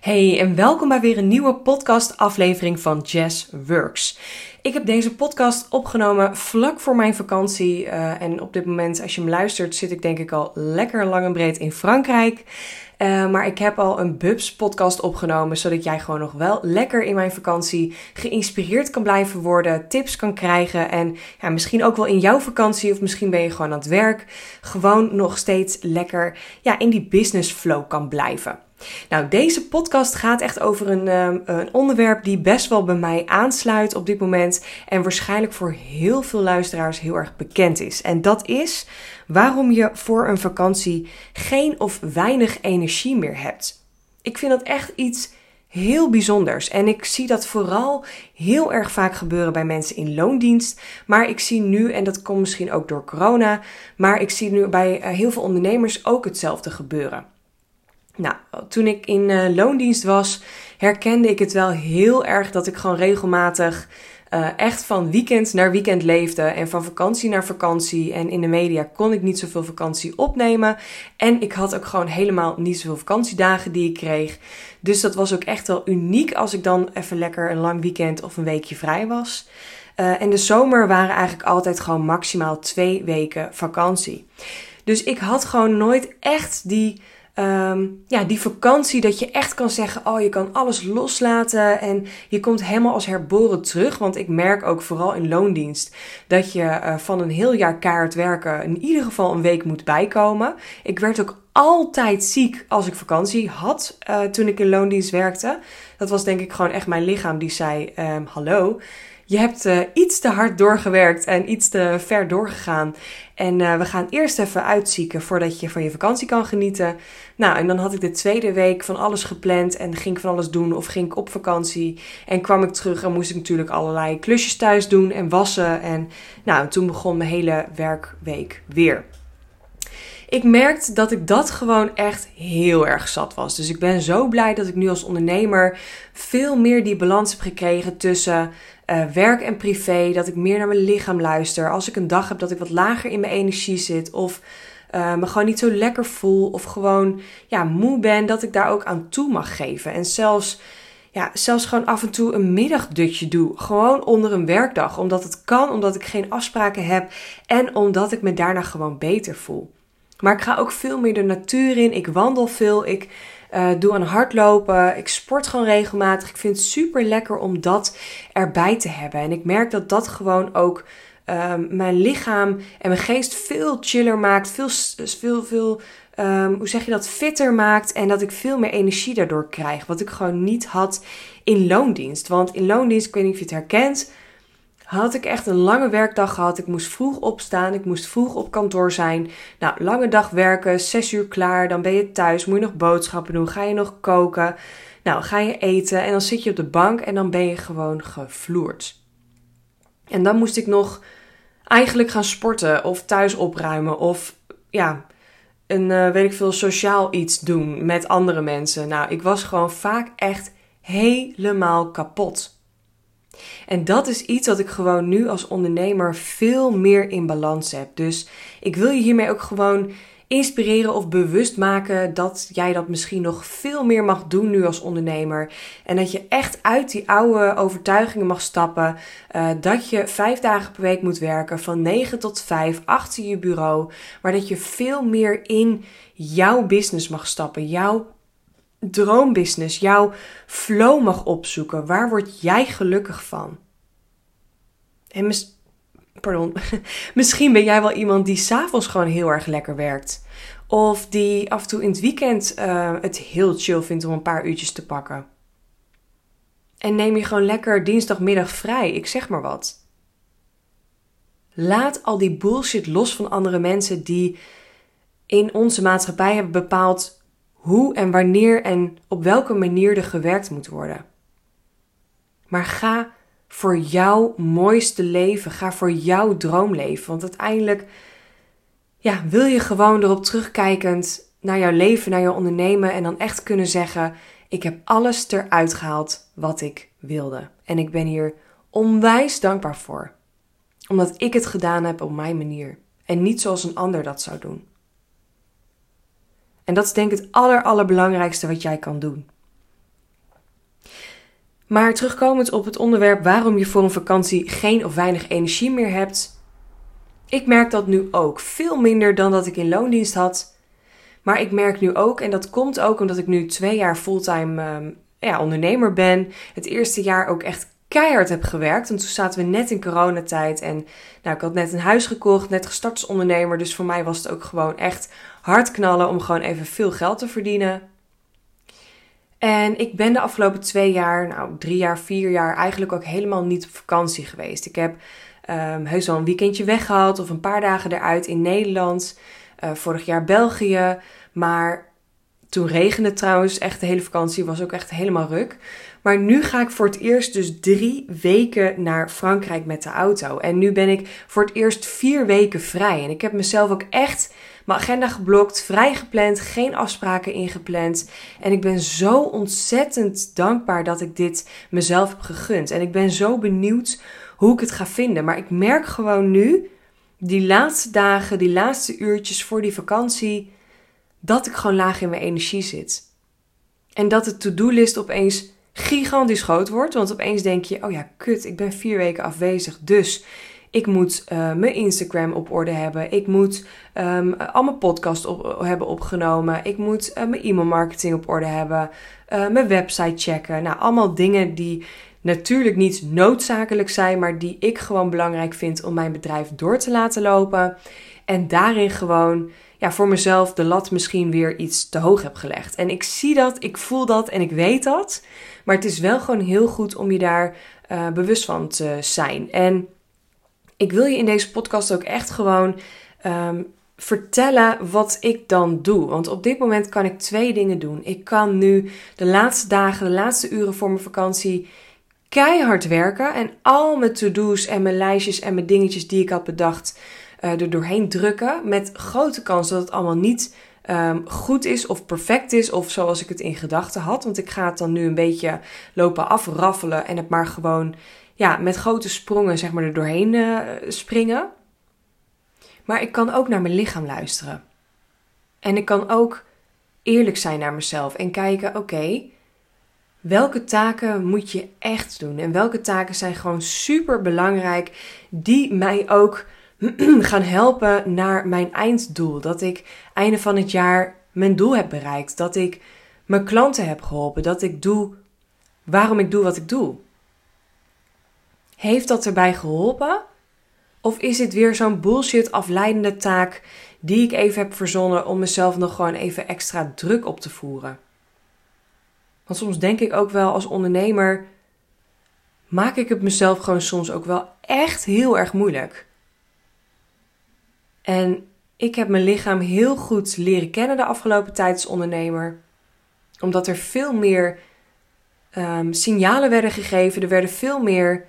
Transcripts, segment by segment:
Hey en welkom bij weer een nieuwe podcast-aflevering van Jazz Works. Ik heb deze podcast opgenomen vlak voor mijn vakantie. Uh, en op dit moment, als je me luistert, zit ik denk ik al lekker lang en breed in Frankrijk. Uh, maar ik heb al een Bubs podcast opgenomen, zodat jij gewoon nog wel lekker in mijn vakantie geïnspireerd kan blijven worden, tips kan krijgen en ja, misschien ook wel in jouw vakantie of misschien ben je gewoon aan het werk, gewoon nog steeds lekker ja, in die business flow kan blijven. Nou, deze podcast gaat echt over een, um, een, onderwerp die best wel bij mij aansluit op dit moment. En waarschijnlijk voor heel veel luisteraars heel erg bekend is. En dat is waarom je voor een vakantie geen of weinig energie meer hebt. Ik vind dat echt iets heel bijzonders. En ik zie dat vooral heel erg vaak gebeuren bij mensen in loondienst. Maar ik zie nu, en dat komt misschien ook door corona, maar ik zie nu bij eh, heel veel ondernemers ook hetzelfde gebeuren. Nou, toen ik in uh, loondienst was, herkende ik het wel heel erg dat ik gewoon regelmatig uh, echt van weekend naar weekend leefde en van vakantie naar vakantie. En in de media kon ik niet zoveel vakantie opnemen. En ik had ook gewoon helemaal niet zoveel vakantiedagen die ik kreeg. Dus dat was ook echt wel uniek als ik dan even lekker een lang weekend of een weekje vrij was. Uh, en de zomer waren eigenlijk altijd gewoon maximaal twee weken vakantie. Dus ik had gewoon nooit echt die um, ja, die vakantie dat je echt kan zeggen: Oh, je kan alles loslaten en je komt helemaal als herboren terug. Want ik merk ook vooral in loondienst dat je uh, van een heel jaar kaart werken in ieder geval een week moet bijkomen. Ik werd ook altijd ziek als ik vakantie had uh, toen ik in loondienst werkte. Dat was denk ik gewoon echt mijn lichaam die zei: um, Hallo je hebt uh, iets te hard doorgewerkt en iets te ver doorgegaan. En uh, we gaan eerst even uitzieken voordat je van je vakantie kan genieten. Nou, en dan had ik de tweede week van alles gepland en ging ik van alles doen of ging ik op vakantie. En kwam ik terug en moest ik natuurlijk allerlei klusjes thuis doen en wassen. En nou, toen begon mijn hele werkweek weer. Ik merkte dat ik dat gewoon echt heel erg zat was. Dus ik ben zo blij dat ik nu als ondernemer veel meer die balans heb gekregen tussen uh, werk en privé. Dat ik meer naar mijn lichaam luister. Als ik een dag heb dat ik wat lager in mijn energie zit. Of uh, me gewoon niet zo lekker voel. Of gewoon ja, moe ben. Dat ik daar ook aan toe mag geven. En zelfs, ja, zelfs gewoon af en toe een middagdutje doe. Gewoon onder een werkdag. Omdat het kan. Omdat ik geen afspraken heb. En omdat ik me daarna gewoon beter voel. Maar ik ga ook veel meer de natuur in. Ik wandel veel. Ik uh, doe aan hardlopen. Ik sport gewoon regelmatig. Ik vind het super lekker om dat erbij te hebben. En ik merk dat dat gewoon ook um, mijn lichaam en mijn geest veel chiller maakt. Veel, veel, veel um, hoe zeg je dat, fitter maakt. En dat ik veel meer energie daardoor krijg. Wat ik gewoon niet had in loondienst. Want in loondienst, ik weet niet of je het herkent had ik echt een lange werkdag gehad. Ik moest vroeg opstaan, ik moest vroeg op kantoor zijn. Nou, lange dag werken, zes uur klaar, dan ben je thuis, moet je nog boodschappen doen, ga je nog koken. Nou, ga je eten en dan zit je op de bank en dan ben je gewoon gevloerd. En dan moest ik nog eigenlijk gaan sporten of thuis opruimen of ja, een uh, weet ik veel sociaal iets doen met andere mensen. Nou, ik was gewoon vaak echt helemaal kapot. En dat is iets wat ik gewoon nu als ondernemer veel meer in balans heb. Dus ik wil je hiermee ook gewoon inspireren of bewust maken dat jij dat misschien nog veel meer mag doen nu als ondernemer. En dat je echt uit die oude overtuigingen mag stappen. Uh, dat je vijf dagen per week moet werken, van 9 tot 5, achter je bureau. Maar dat je veel meer in jouw business mag stappen, jouw droombusiness, jouw flow mag opzoeken. Waar word jij gelukkig van? En misschien ben jij wel iemand die s'avonds gewoon heel erg lekker werkt. Of die af en toe in het weekend uh, het heel chill vindt om een paar uurtjes te pakken. En neem je gewoon lekker dinsdagmiddag vrij, ik zeg maar wat. Laat al die bullshit los van andere mensen die in onze maatschappij hebben bepaald hoe en wanneer en op welke manier er gewerkt moet worden. Maar ga voor jouw mooiste leven. Ga voor jouw droomleven. Want uiteindelijk ja, wil je gewoon erop terugkijkend naar jouw leven, naar jouw ondernemen en dan echt kunnen zeggen: Ik heb alles eruit gehaald wat ik wilde. En ik ben hier onwijs dankbaar voor. Omdat ik het gedaan heb op mijn manier. En niet zoals een ander dat zou doen. En dat is denk ik het aller, allerbelangrijkste wat jij kan doen. Maar terugkomend op het onderwerp waarom je voor een vakantie geen of weinig energie meer hebt. Ik merk dat nu ook. Veel minder dan dat ik in loondienst had. Maar ik merk nu ook, en dat komt ook omdat ik nu twee jaar fulltime um, ja, ondernemer ben. Het eerste jaar ook echt keihard heb gewerkt. Want toen zaten we net in coronatijd. En nou, ik had net een huis gekocht, net gestart als ondernemer. Dus voor mij was het ook gewoon echt hard knallen om gewoon even veel geld te verdienen. En ik ben de afgelopen twee jaar, nou drie jaar, vier jaar, eigenlijk ook helemaal niet op vakantie geweest. Ik heb um, heus wel een weekendje weggehaald of een paar dagen eruit in Nederland. Uh, vorig jaar België. Maar toen regende trouwens echt de hele vakantie, was ook echt helemaal ruk. Maar nu ga ik voor het eerst dus drie weken naar Frankrijk met de auto. En nu ben ik voor het eerst vier weken vrij. En ik heb mezelf ook echt mijn agenda geblokt, vrij gepland, geen afspraken ingepland. En ik ben zo ontzettend dankbaar dat ik dit mezelf heb gegund. En ik ben zo benieuwd hoe ik het ga vinden. Maar ik merk gewoon nu, die laatste dagen, die laatste uurtjes voor die vakantie, dat ik gewoon laag in mijn energie zit. En dat de to-do-list opeens gigantisch groot wordt. Want opeens denk je: oh ja, kut, ik ben vier weken afwezig. Dus ik moet uh, mijn Instagram op orde hebben. Ik moet um, al mijn podcast op, hebben opgenomen. Ik moet uh, mijn e-mailmarketing op orde hebben. Uh, mijn website checken. Nou, allemaal dingen die natuurlijk niet noodzakelijk zijn, maar die ik gewoon belangrijk vind om mijn bedrijf door te laten lopen. En daarin gewoon ja, voor mezelf de lat misschien weer iets te hoog heb gelegd. En ik zie dat, ik voel dat en ik weet dat. Maar het is wel gewoon heel goed om je daar uh, bewust van te zijn. En ik wil je in deze podcast ook echt gewoon um, vertellen wat ik dan doe. Want op dit moment kan ik twee dingen doen. Ik kan nu de laatste dagen, de laatste uren voor mijn vakantie keihard werken. En al mijn to-do's en mijn lijstjes en mijn dingetjes die ik had bedacht uh, er doorheen drukken. Met grote kans dat het allemaal niet um, goed is of perfect is of zoals ik het in gedachten had. Want ik ga het dan nu een beetje lopen afraffelen en het maar gewoon ja, met grote sprongen zeg maar er doorheen uh, springen. Maar ik kan ook naar mijn lichaam luisteren. En ik kan ook eerlijk zijn naar mezelf en kijken: oké, welke taken moet je echt doen? En welke taken zijn gewoon super belangrijk, die mij ook gaan helpen naar mijn einddoel. Dat ik einde van het jaar mijn doel heb bereikt. Dat ik mijn klanten heb geholpen. Dat ik doe waarom ik doe wat ik doe. Heeft dat erbij geholpen? Of is het weer zo'n bullshit afleidende taak die ik even heb verzonnen om mezelf nog gewoon even extra druk op te voeren? Want soms denk ik ook wel als ondernemer maak ik het mezelf gewoon soms ook wel echt heel erg moeilijk. En ik heb mijn lichaam heel goed leren kennen de afgelopen tijd als ondernemer. Omdat er veel meer um, signalen werden gegeven. Er werden veel meer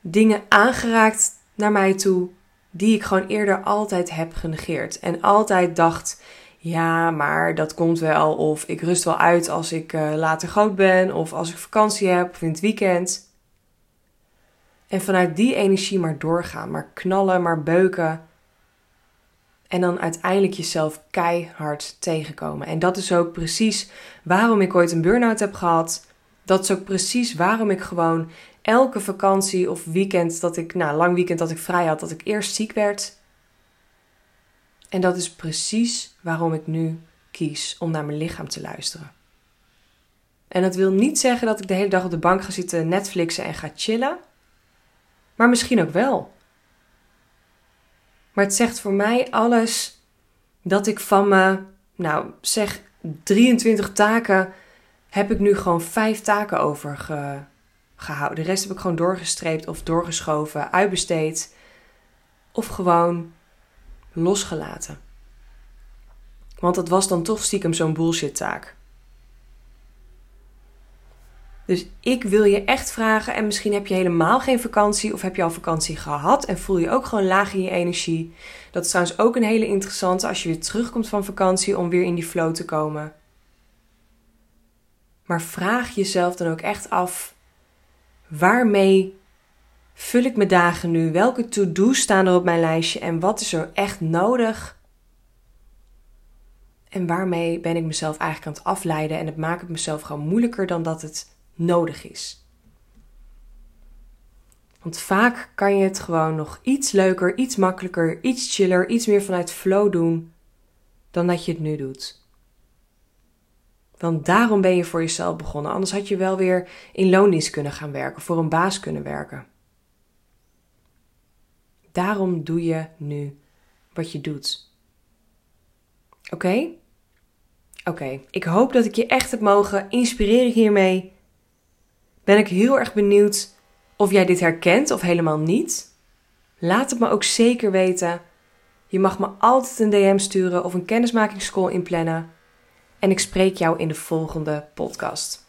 dingen aangeraakt naar mij toe. Die ik gewoon eerder altijd heb genegeerd. En altijd dacht: ja, maar dat komt wel. Of ik rust wel uit als ik uh, later groot ben. Of als ik vakantie heb. Of in het weekend. En vanuit die energie maar doorgaan. Maar knallen, maar beuken. En dan uiteindelijk jezelf keihard tegenkomen. En dat is ook precies waarom ik ooit een burn-out heb gehad. Dat is ook precies waarom ik gewoon elke vakantie of weekend dat ik, nou, lang weekend dat ik vrij had, dat ik eerst ziek werd. En dat is precies waarom ik nu kies om naar mijn lichaam te luisteren. En dat wil niet zeggen dat ik de hele dag op de bank ga zitten Netflixen en ga chillen. Maar misschien ook wel. Maar het zegt voor mij alles dat ik van me, nou zeg 23 taken, heb ik nu gewoon 5 taken overgehouden. De rest heb ik gewoon doorgestreept of doorgeschoven, uitbesteed of gewoon losgelaten. Want dat was dan toch stiekem zo'n bullshit taak. Dus ik wil je echt vragen, en misschien heb je helemaal geen vakantie of heb je al vakantie gehad en voel je ook gewoon laag in je energie. Dat is trouwens ook een hele interessante als je weer terugkomt van vakantie om weer in die flow te komen. Maar vraag jezelf dan ook echt af: waarmee vul ik mijn dagen nu? Welke to-do's staan er op mijn lijstje en wat is er echt nodig? En waarmee ben ik mezelf eigenlijk aan het afleiden en het maakt het mezelf gewoon moeilijker dan dat het nodig is. Want vaak kan je het gewoon nog iets leuker, iets makkelijker, iets chiller, iets meer vanuit flow doen dan dat je het nu doet. Want daarom ben je voor jezelf begonnen. Anders had je wel weer in loondienst kunnen gaan werken, voor een baas kunnen werken. Daarom doe je nu wat je doet. Oké? Oké, ik hoop dat ik je echt heb mogen inspireren hiermee. Ben ik heel erg benieuwd of jij dit herkent of helemaal niet. Laat het me ook zeker weten. Je mag me altijd een DM sturen of een kennismakingscall inplannen. En ik spreek jou in de volgende podcast.